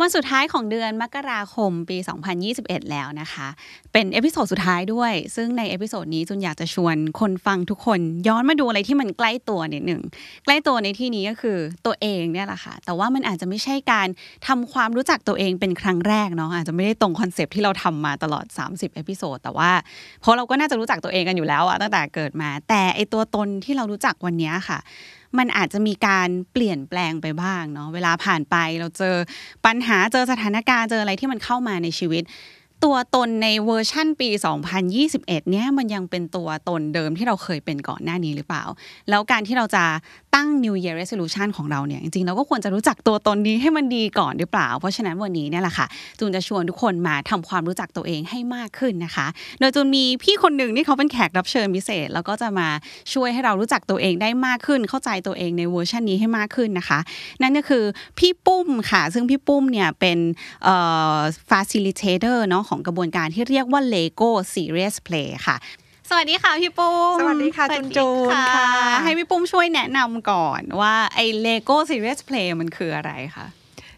วันสุดท้ายของเดือนมกราคมปี 2021 แล้วนะคะ เป็น episode สุดท้ายด้วย ซึ่งใน episode นี้จูนอยากจะชวนคนฟังทุกคน ย้อนมาดูอะไรที่มันใกล้ตัวนิดหนึ่งใกล้ตัวในที่นี้ก็คือตัวเองเนี่ยแหละค่ะ แต่ว่ามันอาจจะไม่ใช่การทำความรู้จักตัวเองเป็นครั้งแรกเนาะอาจจะไม่ได้ตรง concept ที่เราทำมาตลอด 30 episode แต่ว่าเพราะเราก็น่าจะรู้จักตัวเองกันอยู่แล้วอะตั้งแต่เกิดมา แต่ไอ้ตัวตนที่เรารู้จักวันนี้ค่ะ มันอาจจะมีการเปลี่ยนแปลงไปบ้างเนาะเวลาผ่านไปเราเจอปัญหาเจอสถานการณ์เจออะไรที่มันเข้ามาในชีวิต ตัวตนในเวอร์ชั่นปี 2021 เนี่ยมันยังเป็นตัวตนเดิมที่เราเคยเป็นก่อนหน้านี้หรือเปล่า แล้วการที่เราจะตั้ง New Year Resolution ของเราเนี่ยจริงๆ เราก็ควรจะรู้จักตัวตนนี้ให้มันดีก่อนหรือเปล่า เพราะฉะนั้นวันนี้เนี่ยแหละค่ะ จูนจะชวนทุกคนมาทำความรู้จักตัวเองให้มากขึ้นนะคะ โดยจูนมีพี่คนหนึ่งที่เขาเป็นแขกรับเชิญพิเศษ แล้วก็จะมาช่วยให้เรารู้จักตัวเองได้มากขึ้น เข้าใจตัวเองในเวอร์ชันนี้ให้มากขึ้นนะคะ นั่นก็คือพี่ปุ้มค่ะ ซึ่งพี่ปุ้มเนี่ยเป็น facilitator เนาะของกระบวนการที่เรียกว่า Lego Serious Play ค่ะสวัสดีค่ะพี่ปุ้ม สวัสดีค่ะสวัสจุนจูนค่ะ ให้พี่ปุ้มช่วยแนะนำก่อนว่าไอ้ Lego Serious Play มันคืออะไรคะ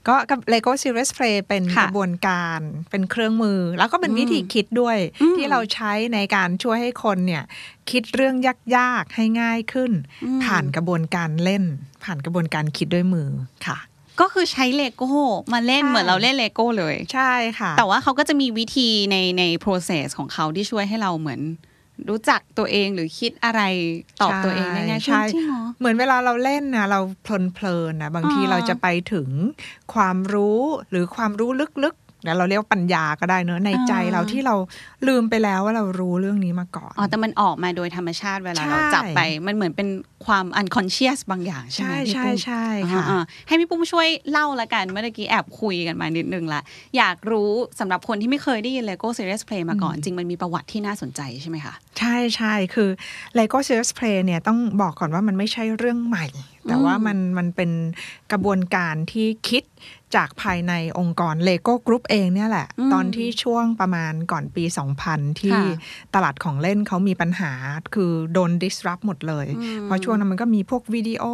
ก็กับ Lego Serious Play เป็นค่ะกระบวนการเป็นเครื่องมือ แล้วก็เป็นวิธีคิดด้วยอืมที่เราใช้ในการช่วยให้คนเนี่ยคิดเรื่องยาก ๆ ให้ง่ายขึ้นอืมผ่านกระบวนการเล่น ผ่านกระบวนการคิดด้วยมือค่ะ ก็คือใช้เลโก้มาเล่นใช่เหมือนเราเล่นเลโก้เลย ใช่ค่ะ แต่ว่าเขาก็จะมีวิธีในใน process ของเขาที่ช่วยให้เราเหมือนรู้จักตัวเองหรือคิดอะไรตอบตัวเองได้ง่ายขึ้นใช่จริงเหรอเหมือนเวลาเราเล่นนะเราเพลินๆนะบางทีอ๋อเราจะไปถึงความรู้หรือความรู้ลึก ๆแล้วเราเรียกว่าปัญญาก็ได้เนอะในใจเราที่เราลืมไปแล้วว่าเรารู้เรื่องนี้มาก่อนอ๋อแต่มันออกมาโดยธรรมชาติเวลาใช่เราจับไป มันเหมือนเป็นความ unconscious บางอย่างใช่ไหใช่มพี่ใช่ปุ้มใช่ค่ะอ่าๆให้พี่ปุ้มช่วยเล่าละกันเมื่อกี้แอบคุยกันมานิดนึงละอยากรู้สำหรับคนที่ไม่เคยได้ยิน Lego Serious Play มาก่อน จริงมันมีประวัติที่น่าสนใจใช่ไหมคะใช่ใช่คือ Lego Serious Play เนี่ยต้องบอกก่อนว่ามันไม่ใช่เรื่องใหม่ แต่ว่ามันมันเป็นกระบวนการที่คิดจากภายในองค์กร Lego Group เองเนี่ยแหละอืมตอนที่ช่วงประมาณก่อนปี 2000 ที่ค่ะตลาดของเล่นเขามีปัญหาคือโดน disrupt หมดเลยอืมเพราะช่วงนั้นมันก็มีพวกวิดีโอ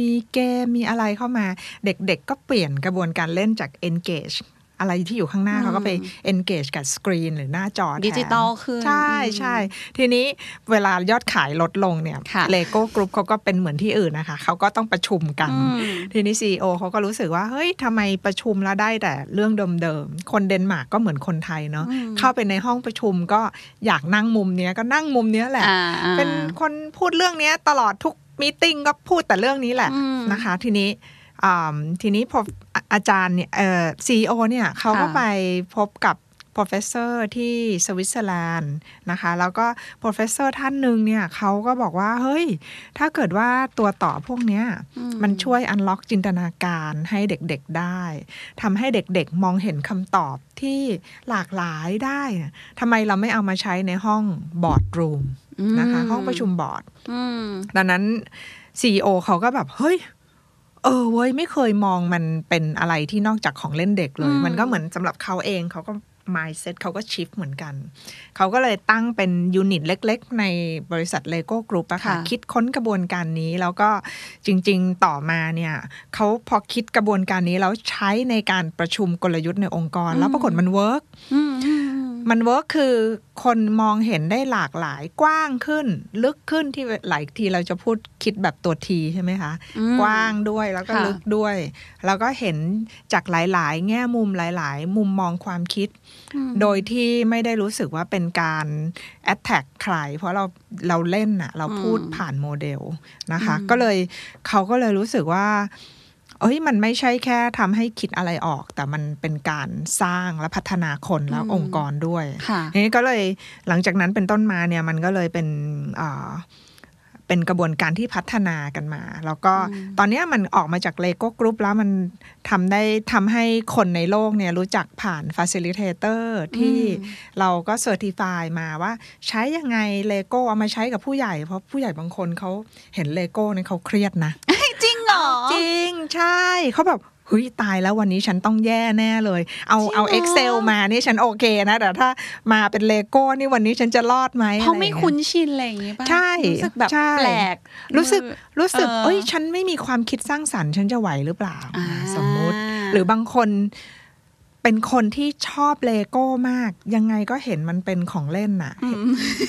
มีเกม มีอะไรเข้ามา เด็กๆก็เปลี่ยนกระบวนการเล่นจาก engage อะไรที่อยู่ข้างหน้าอืมเขาก็ไป engage กับสกรีนหรือหน้าจอแทนดิจิตอลขึ้นใช่อืมใช่ทีนี้เวลายอดขายลดลงเนี่ยค่ะ Lego Group เขาก็เป็นเหมือนที่อื่นนะคะเขาก็ต้องประชุมกันอืมทีนี้ CEO เขาก็รู้สึกว่า เฮ้ยทำไมประชุมแล้วได้แต่เรื่องเดิมๆ คนเดนมาร์กก็เหมือนคนไทยเนาะอืมเข้าไปในห้องประชุมก็อยากนั่งมุมเนี้ยก็นั่งมุมเนี้ยแหละอ่าอ่าเป็นคนพูดเรื่องเนี้ยตลอดทุก meeting ก็พูดแต่เรื่องนี้แหละอืมนะคะ ทีนี้อ่า ทีนี้พออะอาจารย์เนี่ยเอ่อ CEO เนี่ยเขาก็ค่ะไปพบกับ professor ที่สวิตเซอร์แลนด์นะคะ แล้วก็ professor ท่านหนึ่งเนี่ยเขาก็บอกว่า เฮ้ย ถ้าเกิดว่าตัวต่อพวกเนี้ยอืมมันช่วย unlock จินตนาการให้เด็กๆได้ทำให้เด็กๆมองเห็นคำตอบที่หลากหลายได้นะทำไมเราไม่เอามาใช้ในห้องบอร์ดรูมนะคะ ห้องประชุมบอร์ดอืมดังนั้น CEO เขาก็แบบ เฮ้ย เออเว้ยไม่เคยมองมันเป็นอะไรที่นอกจากของเล่นเด็กเลยอืมมันก็เหมือนสำหรับเขาเองเขาก็ mindset เขาก็ชิฟเหมือนกัน เขาก็เลยตั้งเป็น unit เล็ก ๆ ในบริษัท Lego Group อะค่ะค่ะ คิดค้นกระบวนการนี้ แล้วก็จริง ๆ ต่อมาเนี่ยเขาพอคิดกระบวนการนี้ แล้วใช้ในการประชุมกลยุทธ์ในองค์กร แล้วปรากฏมัน work อื มอืมอืมมัน work คือคนมองเห็นได้หลากหลายกว้างขึ้น ลึกขึ้นที่หลายทีเราจะพูดคิดแบบตัวทีใช่ไหมคะอืมกว้างด้วยแล้วก็ค่ะลึกด้วย แล้วก็เห็นจากหลาย ๆ แง่มุมหลาย ๆ มุมมองความคิดอืมโดยที่ไม่ได้รู้สึกว่าเป็นการ attack ใคร เพราะเราเราเล่นน่ะเราพูดอืมผ่านโมเดลนะคะอืมก็เลยเขาก็เลยรู้สึกว่า เอ้ยมันไม่ใช่แค่ทำให้คิดอะไรออก แต่มันเป็นการสร้างและพัฒนาคนและอืมองค์กรด้วยค่ะทีนี้ก็เลยหลังจากนั้นเป็นต้นมาเนี่ยมันก็เลยเป็นอ่าเป็นกระบวนการที่พัฒนากันมา แล้วก็อืมตอนเนี้ยมันออกมาจาก Lego Group แล้วมันทำได้ทำให้คนในโลกเนี่ยรู้จักผ่าน Facilitator ที่อืมเราก็ certify มาว่าใช้ยังไงเลโก้เอามาใช้กับผู้ใหญ่ เพราะผู้ใหญ่บางคนเขาเห็นเลโก้เนี่ยเขาเครียดนะ จริงเหรอ จริงใช่เขาแบบเฮ้ยตายแล้ววันนี้ฉันต้องแย่แน่เลย เอาจริงเหรอเอา Excel มานี่ฉันโอเคนะ แต่ถ้ามาเป็นเลโก้นี่วันนี้ฉันจะรอดไหมเพราะไม่องี้ยคุ้นชินอะไรอย่างงี้ป่ะใช่รู้สึกแบบใช่แปลก รู้สึกรู้สึกเออเอ้ยฉันไม่มีความคิดสร้างสรรค์ฉันจะไหวหรือเปล่าอ่าสมมุติ หรือบางคน เป็นคนที่ชอบเลโก้มาก ยังไงก็เห็นมันเป็นของเล่นน่ะอืม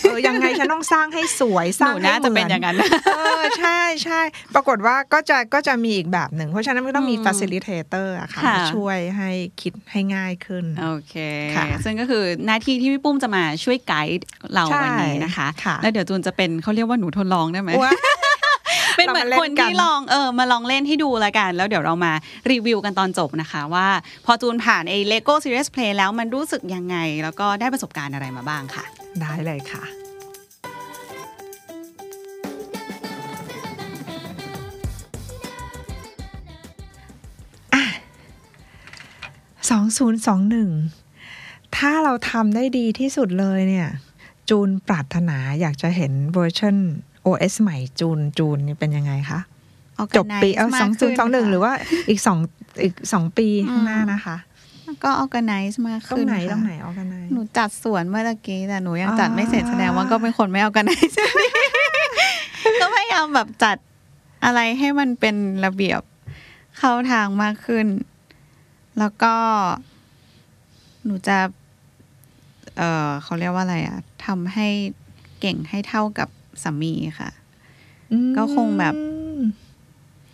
เออยังไงฉันต้องสร้างให้สวยสหร้างนูให้น่าเหจะมืเป็นอนอย่างนั้นเออใช่ใช่ปรากฏว่าก็จะก็จะมีอีกแบบหนึ่ง เพราะฉะนั้นมันก็ต้องมีอืม facilitator อะค่ะค่ะมาช่วยให้คิดให้ง่ายขึ้น โอเคค่ะซึ่งก็คือหน้าที่ที่พี่ปุ้มจะมาช่วยไกด์เราใช่วันนี้นะคะค่ะแล้วเดี๋ยวจูนจะเป็นเขาเรียกว่าหนูทดลองได้ไหมว้า เป็นเหมือนเรามาเล่นคนกันที่ลองเออมาลองเล่นให้ดูละกัน แล้วเดี๋ยวเรามารีวิวกันตอนจบนะคะ ว่าพอจูนผ่านไอ้ Lego Serious Play แล้วมันรู้สึกยังไง แล้วก็ได้ประสบการณ์อะไรมาบ้างค่ะ ได้เลยค่ะสองศูนย์สองหนึ่งถ้าเราทำได้ดีที่สุดเลยเนี่ย จูนปรารถนาอยากจะเห็นเวอร์ชัน OS ใหม่จูนจูนนี่เป็นยังไงคะจบปีเออสองศูนย์สองหนึ่งหรือว่าอีกสองอีกสองปีข้างหน้านะคะ ก็ organize มากตรงขึ้นไหนค่ะตรงไหนออกกันไหนหนูจัดสวนเมื่อตะกี้แต่หนูยังอ่าจัดไม่เสร็จแสดงว่าก็เป็นคนไม่ organize ก็พยายามแบบจัดอะไรให้มันเป็นระเบียบเข้าทางมากขึ้น แล้วก็ หนูจะ เออเขาเรียกว่าอะไรอะทำให้เก่งให้เท่ากับ สามีค่ะ ก็คงแบบ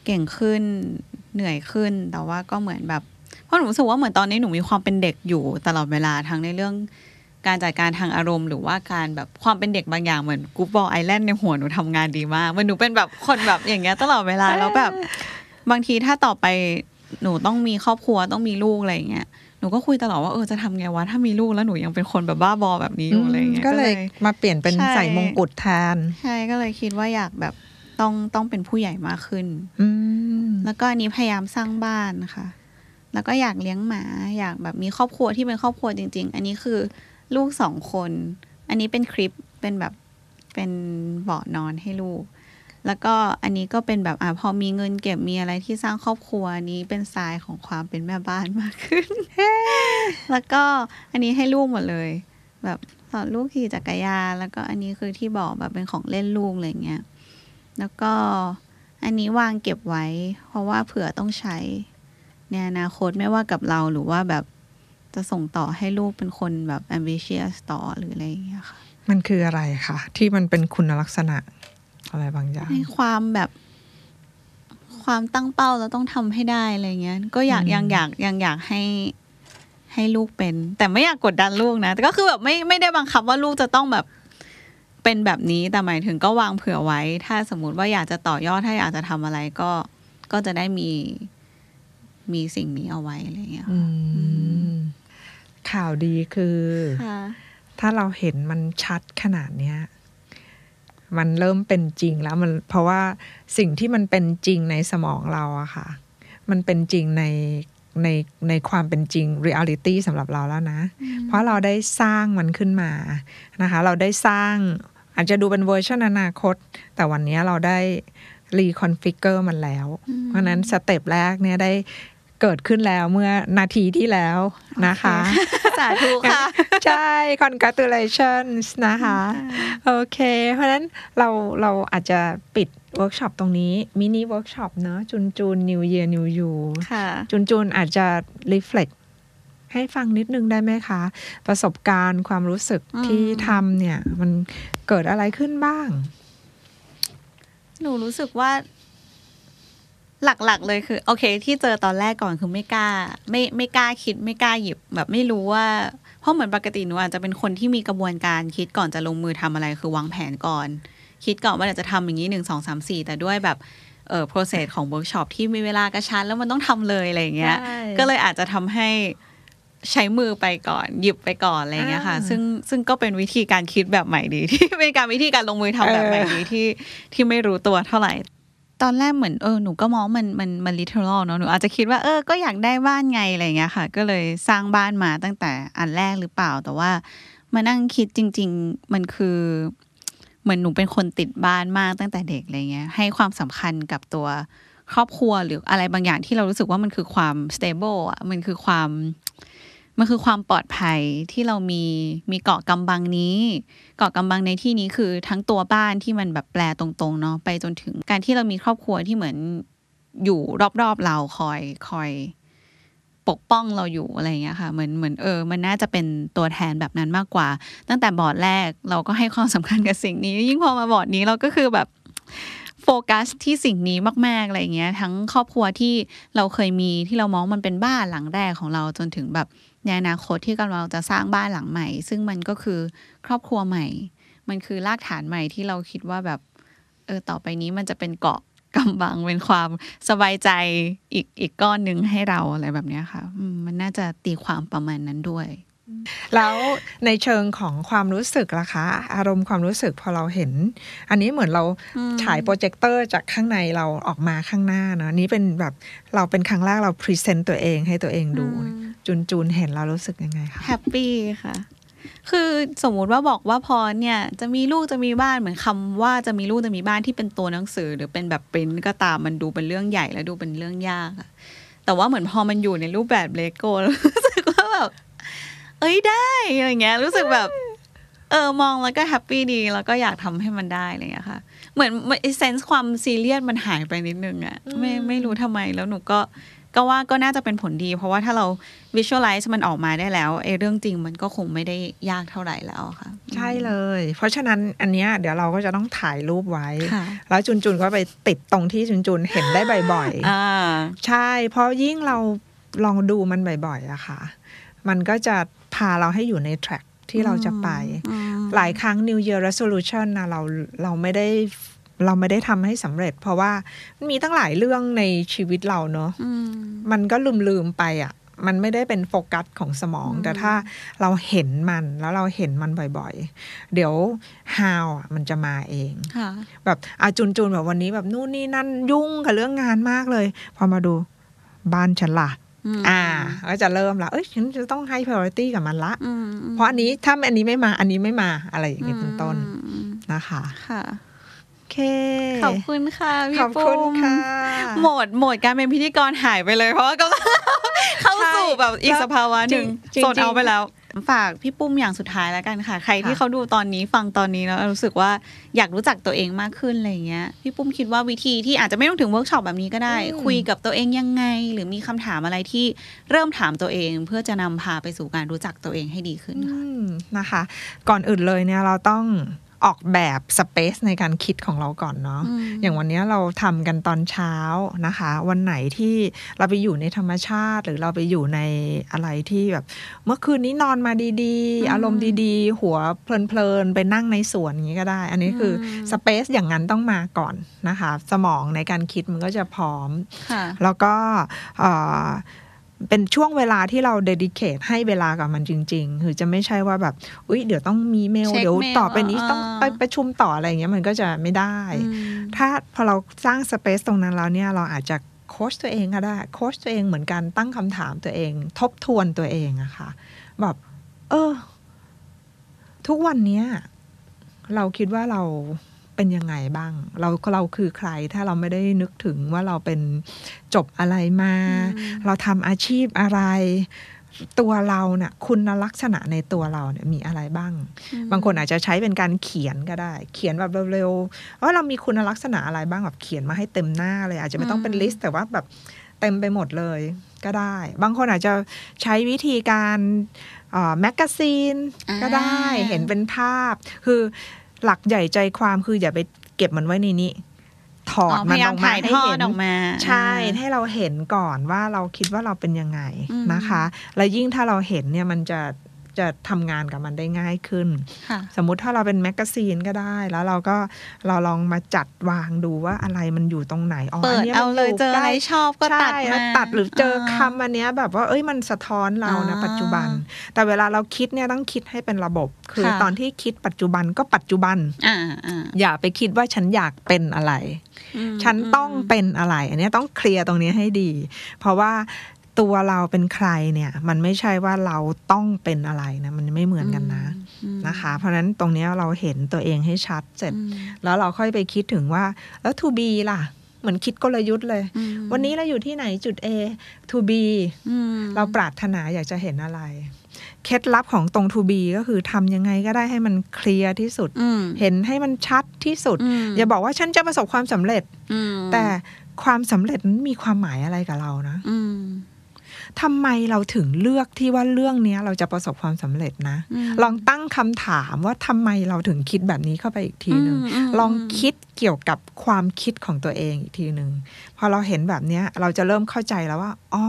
เก่งขึ้นเหนื่อยขึ้น แต่ว่าก็เหมือนแบบเพราะหนูรู้สึกว่าเหมือนตอนนี้หนูมีความเป็นเด็กอยู่ตลอดเวลาทั้งในเรื่องการจัดการทางอารมณ์หรือว่าการแบบความเป็นเด็กบางอย่างเหมือนกูบอลไอแลนด์ในหัวหนูทำงานดีมากเหมันหนูเป็นแบบคนแบบอย่างเงี้ยตลอดเวลาแล้วแบบ บางทีถ้าต่อไปหนูต้องมีครอบครัวต้องมีลูกอะไรอย่างเงี้ยห นูก็คุยตลอดว่าเออจะทำไงวะถ้ามีลูกแล้วหนูยังเป็นคนแบบบ้าบอแบบนี้อยู่อะไรอย่างเงี้ยก็เลยมาเปลี่ยนเป็นใช่ใส่มงกุฎแทนใช่ก็เลยคิดว่าอยากแบบต้องต้องเป็นผู้ใหญ่มากขึ้นอืมแล้วก็อันนี้พยายามสร้างบ้านค่ะ แล้วก็อยากเลี้ยงหมา อยากแบบมีครอบครัวที่เป็นครอบครัวจริง ๆ อันนี้คือลูกสองคน อันนี้เป็นคลิปเป็นแบบเป็นเบาะนอนให้ลูก แล้วก็อันนี้ก็เป็นแบบอะพอมีเงินเก็บมีอะไรที่สร้างครอบครัวนี้เป็นทรายของความเป็นแม่บ้านมากขึ้น แล้วก็อันนี้ให้ลูกหมดเลย แบบสอนลูกขี่จักรยานแล้วก็อันนี้คือที่บอกแบบเป็นของเล่นลูกอะไรเงี้ยแล้วก็อันนี้วางเก็บไว้ เพราะว่าเผื่อต้องใช้ในอนาคตไม่ว่ากับเราหรือว่าแบบจะส่งต่อให้ลูกเป็นคนแบบ ambitious ต่อหรืออะไรอย่างเงี้ยค่ะ มันคืออะไรคะที่มันเป็นคุณลักษณะ อะไรบางอย่างให้ความแบบความตั้งเป้าแล้วต้องทำให้ได้อะไรเงี้ย ก็อยากอืมยังอยากยังอยากให้ให้ลูกเป็น แต่ไม่อยากกดดันลูกนะแต่ก็คือแบบไม่ไม่ได้บังคับว่าลูกจะต้องแบบเป็นแบบนี้แต่หมายถึงก็วางเผื่อไว้ ถ้าสมมุติว่าอยากจะต่อยอดถ้าอยากจะทำอะไรก็ก็จะได้มีมีสิ่งนี้เอาไว้อะไรเงี้ยอืข่าวดีคือค่ะถ้าเราเห็นมันชัดขนาดเนี้ย มันเริ่มเป็นจริงแล้วมันเพราะว่าสิ่งที่มันเป็นจริงในสมองเราอะค่ะ มันเป็นจริงในในในความเป็นจริง reality สำหรับเราแล้วนะ เพราะเราได้สร้างมันขึ้นมานะคะ เราได้สร้างอาจจะดูเป็นเวอร์ชันอนาคต แต่วันนี้เราได้ reconfigure มันแล้ว เพราะฉะนั้น step แรกเนี่ยได้ เกิดขึ้นแล้วเมื่อนาทีที่แล้วนะคะ สาธุค่ะ ใช่ congratulations นะคะ โอเค เพราะฉะนั้นเราเราอาจจะปิดเวิร์กช็อปตรงนี้ mini workshop เนอะจุนจูน New Year New You ค่ะจุนจูนอาจจะ reflect ให้ฟังนิดนึงได้ไหมคะ ประสบการณ์ความรู้สึกอืมที่ทำเนี่ย มันเกิดอะไรขึ้นบ้าง หนูรู้สึกว่า หลักๆ เลยคือ โอเค ที่เจอตอนแรกก่อนคือไม่กล้า ไม่ไม่กล้าคิดไม่กล้าหยิบ แบบไม่รู้ว่า เพราะเหมือนปกติหนูอาจจะเป็นคนที่มีกระบวนการคิดก่อนจะลงมือทำอะไรคือวางแผนก่อน คิดก่อนว่าเดี๋ยวจะทำอย่างนี้หนึ่งสองสามสี่แต่ด้วยแบบเอ่อ process ของเวิร์กช็อปที่มีเวลากระชั้นแล้วมันต้องทำเลยอะไรอย่างเงี้ยใช่ก็เลยอาจจะทำให้ใช้มือไปก่อนหยิบไปก่อนอะไรอย่างเงี้ยค่ะอ่าซึ่งซึ่งก็เป็นวิธีการคิดแบบใหม่ดี ที่เป็นการวิธีการลงมือทำแบบใหม่ดีที่ที่ไม่รู้ตัวเท่าไหร่ ตอนแรกเหมือนเออหนูก็มองมันมันมันลิเทอรัลเนาะหนูอาจจะคิดว่าเออก็อยากได้บ้านไงอะไรเงี้ยค่ะ ก็เลยสร้างบ้านมาตั้งแต่อันแรกหรือเปล่า แต่ว่ามานั่งคิดจริง ๆ มันคือ เหมือนหนูเป็นคนติดบ้านมากตั้งแต่เด็กอะไรเงี้ย ให้ความสำคัญกับตัวครอบครัวหรืออะไรบางอย่างที่เรารู้สึกว่ามันคือความ stable อะมันคือความ มันคือความปลอดภัยที่เรามีมีเกาะกำบังนี้ เกาะกำบังในที่นี้คือทั้งตัวบ้านที่มันแบบแปลตรงๆเนาะไปจนถึงการที่เรามีครอบครัวที่เหมือนอยู่รอบๆเราคอยคอย ปกป้องเราอยู่อะไรอย่างเงี้ยค่ะเหมือนเหมือนเออ มันน่าจะเป็นตัวแทนแบบนั้นมากกว่า ตั้งแต่บอร์ดแรกเราก็ให้ความสำคัญกับสิ่งนี้ ยิ่งพอมาบอร์ดนี้เราก็คือแบบโฟกัสที่สิ่งนี้มาก ๆ อะไรอย่างเงี้ย ทั้งครอบครัวที่เราเคยมีที่เรามองมันเป็นบ้านหลังแรกของเราจนถึงแบบ ในอนาคตที่กำลังจะสร้างบ้านหลังใหม่ ซึ่งมันก็คือครอบครัวใหม่ มันคือรากฐานใหม่ที่เราคิดว่าแบบเออต่อไปนี้มันจะเป็นเกาะกำบังเป็นความสบายใจอีกอีกก้อนหนึ่งให้เราอะไรแบบนี้ค่ะมันน่าจะตีความประมาณนั้นด้วย แล้วในเชิงของความรู้สึกล่ะคะ อารมณ์ความรู้สึกพอเราเห็น อันนี้เหมือนเราอืมฉายโปรเจคเตอร์จากข้างในเราออกมาข้างหน้าเนอะอันนี้เป็นแบบเราเป็นครั้งแรกเรา present ตัวเองให้ตัวเองดู จูนจูนเห็นเรารู้สึกยังไงคะ happy ค่ะ คือสมมุติว่าบอกว่าพอเนี่ยจะมีลูกจะมีบ้านเหมือนคำว่าจะมีลูกจะมีบ้านที่เป็นตัวหนังสือ หรือเป็นแบบปริ้นก็ตามมันดูเป็นเรื่องใหญ่และดูเป็นเรื่องยากอะแต่ว่าเหมือนพอมันอยู่ในรูปแบบเลโก้แล้วรู้สึกว่าแบบเอ้ยได้อะไรเงี้ย รู้สึกแบบ เออมองแล้วก็ happy ดี แล้วก็อยากทำให้มันได้อะไรเงี้ยค่ะ เหมือนเซนส์ความซีเรียสมันหายไปนิดนึงอะไม่ไม่รู้ทำไมแล้วหนูก็ก็ว่าก็น่าจะเป็นผลดี เพราะว่าถ้าเรา visualize มันออกมาได้แล้วไอ้เรื่องจริงมันก็คงไม่ได้ยากเท่าไหร่แล้วอะค่ะ ใช่เลย เพราะฉะนั้นอันเนี้ยเดี๋ยวเราก็จะต้องถ่ายรูปไว้ค่ะแล้วจุนจุนก็ไปติดตรงที่จุนจุนเห็นได้บ่อยอ่าๆใช่ เพราะยิ่งเราลองดูมันบ่อยๆอะค่ะ มันก็จะ พาเราให้อยู่ใน track ที่เราจะไปอืมหลายครั้ง New Year Resolution นะเราเราไม่ได้เราไม่ได้ทำให้สำเร็จ เพราะว่ามันมีตั้งหลายเรื่องในชีวิตเราเนอะอืมมันก็ลืมลืมๆไปอะ มันไม่ได้เป็นโฟกัสของสมองอืมแต่ถ้าเราเห็นมันแล้วเราเห็นมันบ่อยๆ เดี๋ยว how อะมันจะมาเองค่ะแบบอาจุนจุนแบบวันนี้แบบนู่นนี่นั่นยุ่งกับเรื่องงานมากเลย พอมาดูบ้านฉันล่ะม อ่าก็จะเริ่มละเอ้ยฉันจะต้องให้ priority กับมันละอืมมเพราะอันนี้ถ้าอันนี้ไม่มา อันนี้ไม่มาอะไรอย่างนี้เป็นต้นอืมนะคะค่ะโอเคขอบคุณค่ะพี่ขอบคุณปุ้มค่ะโหมดโหมดการเป็นพิธีกรหายไปเลย เพราะว่าก็เข้าสู่แบบอีกสภาวะหนึ่งจริงๆโซนเอาไปแล้ว ฝากพี่ปุ้มอย่างสุดท้ายแล้วกันค่ะ ใครที่ค่ะเขาดูตอนนี้ฟังตอนนี้แล้วรู้สึกว่าอยากรู้จักตัวเองมากขึ้นอะไรอย่างเงี้ยพี่ปุ้มคิดว่าวิธีที่อาจจะไม่ต้องถึงเวิร์กช็อปแบบนี้ก็ได้อืมคุยกับตัวเองยังไง หรือมีคำถามอะไรที่เริ่มถามตัวเอง เพื่อจะนำพาไปสู่การรู้จักตัวเองให้ดีขึ้นค่ะอืมนะคะ ก่อนอื่นเลยเนี่ยเราต้อง ออกแบบสเปซในการคิดของเราก่อนเนาะอืมอย่างวันนี้เราทำกันตอนเช้านะคะ วันไหนที่เราไปอยู่ในธรรมชาติ หรือเราไปอยู่ในอะไรที่แบบ เมื่อคืนนี้นอนมาดีอืมๆอารมณ์ดีๆ หัวเพลินๆ ไปนั่งในสวนอย่างนี้ก็ได้ อันนี้คืออมสเปซอย่างนั้นต้องมาก่อนนะคะ สมองในการคิดมันก็จะพร้อมค่ะแล้วก็ เอ่อเป็นช่วงเวลาที่เรา dedicate ให้เวลากับมันจริง ๆ คือจะไม่ใช่ว่าแบบ อุ๊ยเดี๋ยวต้องมีเมลเช็คเดี๋ยวเมลต่อไปนี้อ่าต้องไปประชุมต่ออะไรอย่างเงี้ยมันก็จะไม่ได้อืมถ้าพอเราสร้าง space ตรงนั้นแล้วเนี่ยเราอาจจะโค้ชตัวเองก็ได้โค้ชตัวเองเหมือนกันตั้งคำถามตัวเอง ทบทวนตัวเองอะค่ะ แบบ เออ ทุกวันเนี้ย เราคิดว่าเรา เป็นยังไงบ้าง เราเราคือใครถ้าเราไม่ได้นึกถึงว่าเราเป็นจบอะไรมาอืมเราทำอาชีพอะไรตัวเราเนี่ยคุณลักษณะในตัวเราเนี่ยมีอะไรบ้าง บางคนอาจจะใช้เป็นการเขียนก็ได้ เขียนแบบเร็วๆว่าเรามีคุณลักษณะอะไรบ้างแบบเขียนมาให้เต็มหน้าเลย อาจจะไม่ต้องเป็นอืมลิสต์ แต่ว่าแบบเต็มไปหมดเลยก็ได้ บางคนอาจจะใช้วิธีการแมกกาซีนก็ได้เห็นเป็นภาพ คือ หลักใหญ่ใจความคืออย่าไปเก็บมันไว้ในนี้ ถอดอ๋อพมันยายาอมอกมาถ่ายให้ทอเห็ดนออกมาใช่ ให้เราเห็นก่อนว่าเราคิดว่าเราเป็นยังไงอืมนะคะ และยิ่งถ้าเราเห็นเนี่ยมันจะ จะทำงานกับมันได้ง่ายขึ้นค่ะสมมุติถ้าเราเป็นแมกกาซีนก็ได้ แล้วเราก็เราลองมาจัดวางดูว่าอะไรมันอยู่ตรงไหนอ๋อเปิดนนี้ยเอามันเลยยู่เจออะไรใกล้ชอบก็ตัดใช่มาตัดหรือเจออ่าคำอันเนี้ยแบบว่าเอ้ยมันสะท้อนเรานะอ่าปัจจุบัน แต่เวลาเราคิดเนี่ยต้องคิดให้เป็นระบบ คือค่ะตอนที่คิดปัจจุบันก็ปัจจุบันอ่าอ่าอย่าไปคิดว่าฉันอยากเป็นอะไรอืมฉันต้องเป็นอะไร อันเนี้ยต้องเคลียร์ตรงนี้ให้ดี เพราะว่า ตัวเราเป็นใครเนี่ย มันไม่ใช่ว่าเราต้องเป็นอะไรนะ มันไม่เหมือนกันนะอืมนะคะ เพราะฉะนั้นตรงเนี้ยเราเห็นตัวเองให้ชัดเสร็จอืมแล้วเราค่อยไปคิดถึงว่า แล้ว to be ล่ะเหมือนคิดกลยุทธ์เลยอืมวันนี้เราอยู่ที่ไหนจุด A to B อืมเราปรารถนาอยากจะเห็นอะไร เคล็ดลับของตรง to be ก็คือทำยังไงก็ได้ให้มันเคลียร์ที่สุดอืมเห็นให้มันชัดที่สุดมอย่าบอกว่าฉันจะประสบความสำเร็จอืมแต่ความสำเร็จนั้นมีความหมายอะไรกับเรานะอืม ทำไมเราถึงเลือกที่ว่าเรื่องเนี้ยเราจะประสบความสำเร็จนะมลองตั้งคำถามว่าทำไมเราถึงคิดแบบนี้เข้าไปอีกทีหนึ่งอืมลองคิดเกี่ยวกับความคิดของตัวเองอีกทีหนึ่งพอเราเห็นแบบเนี้ยเราจะเริ่มเข้าใจแล้วว่าอ๋อ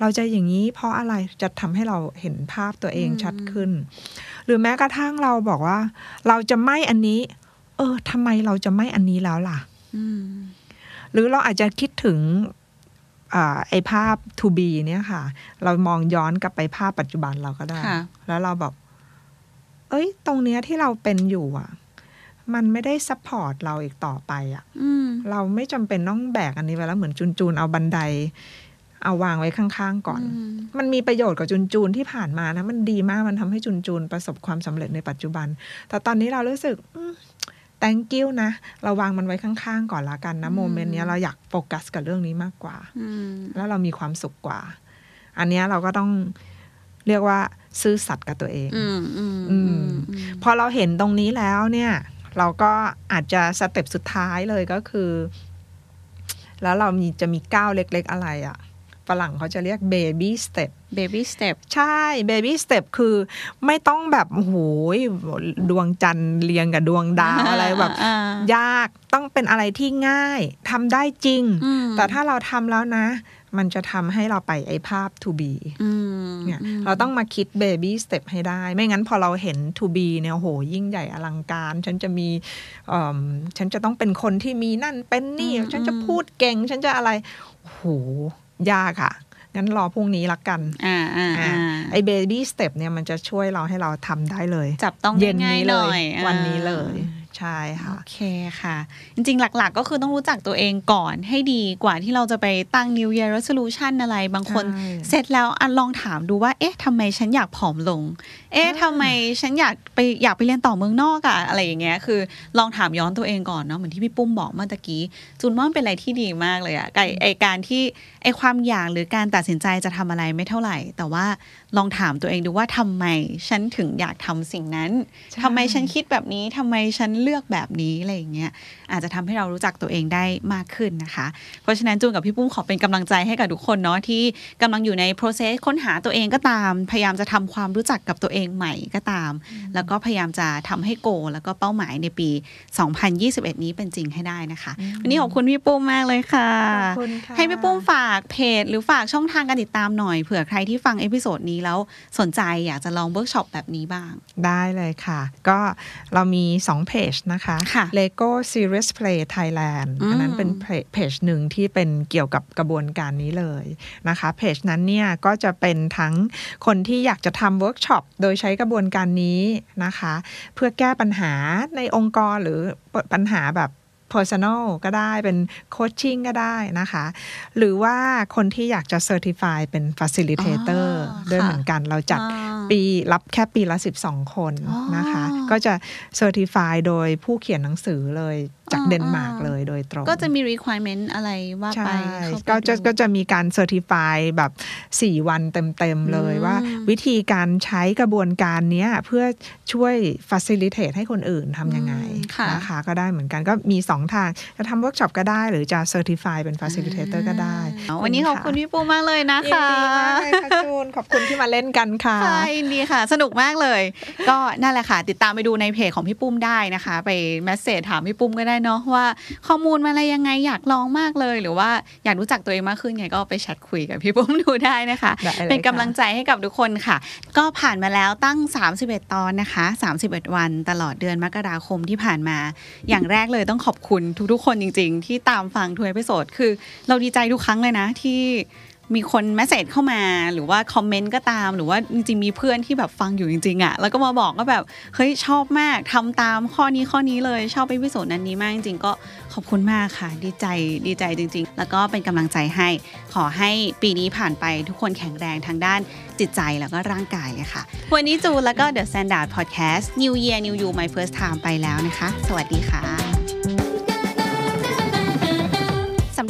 เราจะอย่างนี้ เพราะอะไรจะทำให้เราเห็นภาพตัวเองชัดขึ้น หรือแม้กระทั่งเราบอกว่า เราจะไม่อันนี้ เออทำไมเราจะไม่อันนี้แล้วล่ะอืมหรือเราอาจจะคิดถึงอ่า ไอ้ภาพ to be เนี่ยค่ะ เรามองย้อนกลับไปภาพปัจจุบันเราก็ได้ค่ะแล้วเราแบบ เอ้ย ตรงเนี้ยที่เราเป็นอยู่อะ มันไม่ได้ support เราอีกต่อไปอะอืมเราไม่จำเป็นต้องแบกอันนี้ไปแล้วเหมือนจูนจูนๆเอาบันได เอาวางไว้ข้างๆก่อนมมันมีประโยชน์กับจูนจูนๆที่ผ่านมานะ มันดีมากมันทำให้จูนจูนๆประสบความสำเร็จในปัจจุบัน แต่ตอนนี้เรารู้สึกอืม thank you นะ เราวางมันไว้ข้าง ๆ ก่อนละกันนะอืม moment เนี้ยเราอยากโฟกัสกับเรื่องนี้มากกว่าอืมแล้วเรามีความสุขกว่า อันเนี้ยเราก็ต้องเรียกว่าซื่อสัตย์กับตัวเองอืมอืมอือืมมพอเราเห็นตรงนี้แล้วเนี่ย เราก็อาจจะสเต็ปสุดท้ายเลยก็คือ แล้วเรามีจะมีก้าวเล็ก ๆ อะไรอะฝ รั่งเขาจะเรียก baby step เบบี้สเต็ปใช่ baby step คือไม่ต้องแบบโอ้โหดวงจันทร์เรียงกับดวงดาวอะไรแบบยากต้องเป็นอะไรที่ง่ายทำได้จริง แต่ถ้าเราทำแล้วนะ มันจะทำให้เราไปไอ้ภาพ to be เนี่ยเราต้องมาคิด baby step ให้ได้ ไม่งั้นพอเราเห็น to be เนี่ยโอ้โหยิ่งใหญ่อลังการ ฉันจะมีเอิ่มฉันจะต้องเป็นคนที่มีนั่นเป็นนี่อืมฉันจะพูดเก่ง ฉันจะอะไรโอ้โห ยากอะงั้นรอพรุ่งนี้ละกันอ่าอ่าอ่าไอ้ baby step เนี่ยมันจะช่วยเราให้เราทำได้เลย จับต้องเย็นง่ายนี้ๆหเลน่อยวันนี้อ่าเลย ใช่ค่ะ โอเคค่ะ จริงๆ หลักๆ ก็คือต้องรู้จักตัวเองก่อนให้ดีกว่าที่เราจะไปตั้ง New Year Resolution อะไร บางคนใช่เสร็จแล้วอันลองถามดูว่า เอ๊ะทำไมฉันอยากผอมลง เอ๊ะอ่าทำไมฉันอยากไปอยากไปเรียนต่อเมืองนอกอะอะไรอย่างเงี้ย คือลองถามย้อนตัวเองก่อนเนาะ เหมือนที่พี่ปุ้มบอกเมื่อตะกี้ จูนว่ามันเป็นอะไรที่ดีมากเลยอะไอไอการที่ไอความอยากหรือการตัดสินใจจะทำอะไรไม่เท่าไหร่ แต่ว่า ลองถามตัวเองดูว่าทำไมฉันถึงอยากทำสิ่งนั้นใช่ทำไมฉันคิดแบบนี้ทำไมฉันเลือกแบบนี้อะไรอย่างเงี้ยอาจจะทำให้เรารู้จักตัวเองได้มากขึ้นนะคะ เพราะฉะนั้นจูนกับพี่ปุ้มขอเป็นกำลังใจให้กับทุกคนเนาะที่กำลังอยู่ใน process ค้นหาตัวเองก็ตาม พยายามจะทำความรู้จักกับตัวเองใหม่ก็ตาม แล้วก็พยายามจะทำให้ goal แล้วก็เป้าหมายในปี 2021 นี้เป็นจริงให้ได้นะคะ วันนี้ขอบคุณพี่ปุ้มมากเลยค่ะขอบคุณค่ะให้พี่ปุ้มฝากเพจ หรือฝากช่องทางการติดตามหน่อยเผื่อใครที่ฟัง episode นี้แล้วสนใจอยากจะลองเวิร์กช็อปแบบนี้บ้าง ได้เลยค่ะ ก็เรามี 2 เพจนะคะค่ะ Lego Serious Play Thailand อืมอันนั้นเป็นเพจเพจหนึ่งที่เป็นเกี่ยวกับกระบวนการนี้เลยนะคะเพจนั้นเนี่ยก็จะเป็นทั้งคนที่อยากจะทำเวิร์กช็อปโดยใช้กระบวนการนี้นะคะ เพื่อแก้ปัญหาในองค์กรหรือปัญหาแบบ personal ก็ได้เป็นโคชชิ่งก็ได้นะคะ หรือว่าคนที่อยากจะ certify เป็น facilitator อ๋อด้วยค่ะเหมือนกันเราจัดอ่าปีรับแค่ปีละ 12 คนอ๋อนะคะ ก็จะเซอร์ติฟายโดยผู้เขียนหนังสือเลยจากอ่าเดนมาร์กอ่าเลยโดยตรง ก็จะมี requirement อะไรว่าไปใช่เข้าไปก็จะดูก็จะมีการเซอร์ติฟายแบบ 4 วันเต็ม ๆ เลยอืมว่าวิธีการใช้กระบวนการเนี้ยเพื่อช่วย facilitate ให้คนอื่นทำยังไงอืค่ะนะคะก็ได้เหมือนกันก็มี 2ทาง จะทำเวิร์กช็อปก็ได้ หรือจะ certify เป็น facilitator ก็ได้อ่าวันนี้ขอบคุณพี่ปุ้มมากเลยนะยินคะดีมากเลยค่ะจูน ขอบคุณที่มาเล่นกันค่ะค่ะยินดีค่ะ สนุกมากเลย ก็นั่นแหละค่ะ ติดตามไปดูในเพจของพี่ปุ้มได้นะคะ ไป message ถามพี่ปุ้มก็ได้เนาะว่า ข้อมูลมาอะไรยังไงอยากลองมากเลย หรือว่าอยากรู้จักตัวเองมากขึ้นไงก็ไปแชทคุยกับพี่ปุ้มดูได้นะคะได้เลยเป็นกำลังค่ะใจให้กับทุกคนค่ะ ก็ผ่านมาแล้วตั้ง 31 ตอนนะคะ 31 วันตลอดเดือนมกราคมที่ผ่านมา อย่างแรกเลยต้องขอบคุณทุกๆคนจริง ๆ ที่ตามฟังทุก episode คือ เราดีใจทุกครั้งเลยนะที่มีคน message เข้ามาหรือว่า comment ก็ตาม หรือว่าจริงๆมีเพื่อนที่แบบฟังอยู่จริงๆอะ่ะแล้วก็มาบอกก็แบบเฮ้ยชอบมากทำตามข้อนี้ข้อนี้เลยชอบ episode นั้นนี้มากจริงๆ ก็ขอบคุณมากค่ะ ดีใจดีใจจริง ๆ แล้วก็เป็นกำลังใจให้ ขอให้ปีนี้ผ่านไปทุกคนแข็งแรงทางด้านจิตใจแล้วก็ร่างกายอะค่ะ วันนี้จูนแล้วก็ The Standard Podcast New Year New You My First Time ไปแล้วนะคะ สวัสดีค่ะ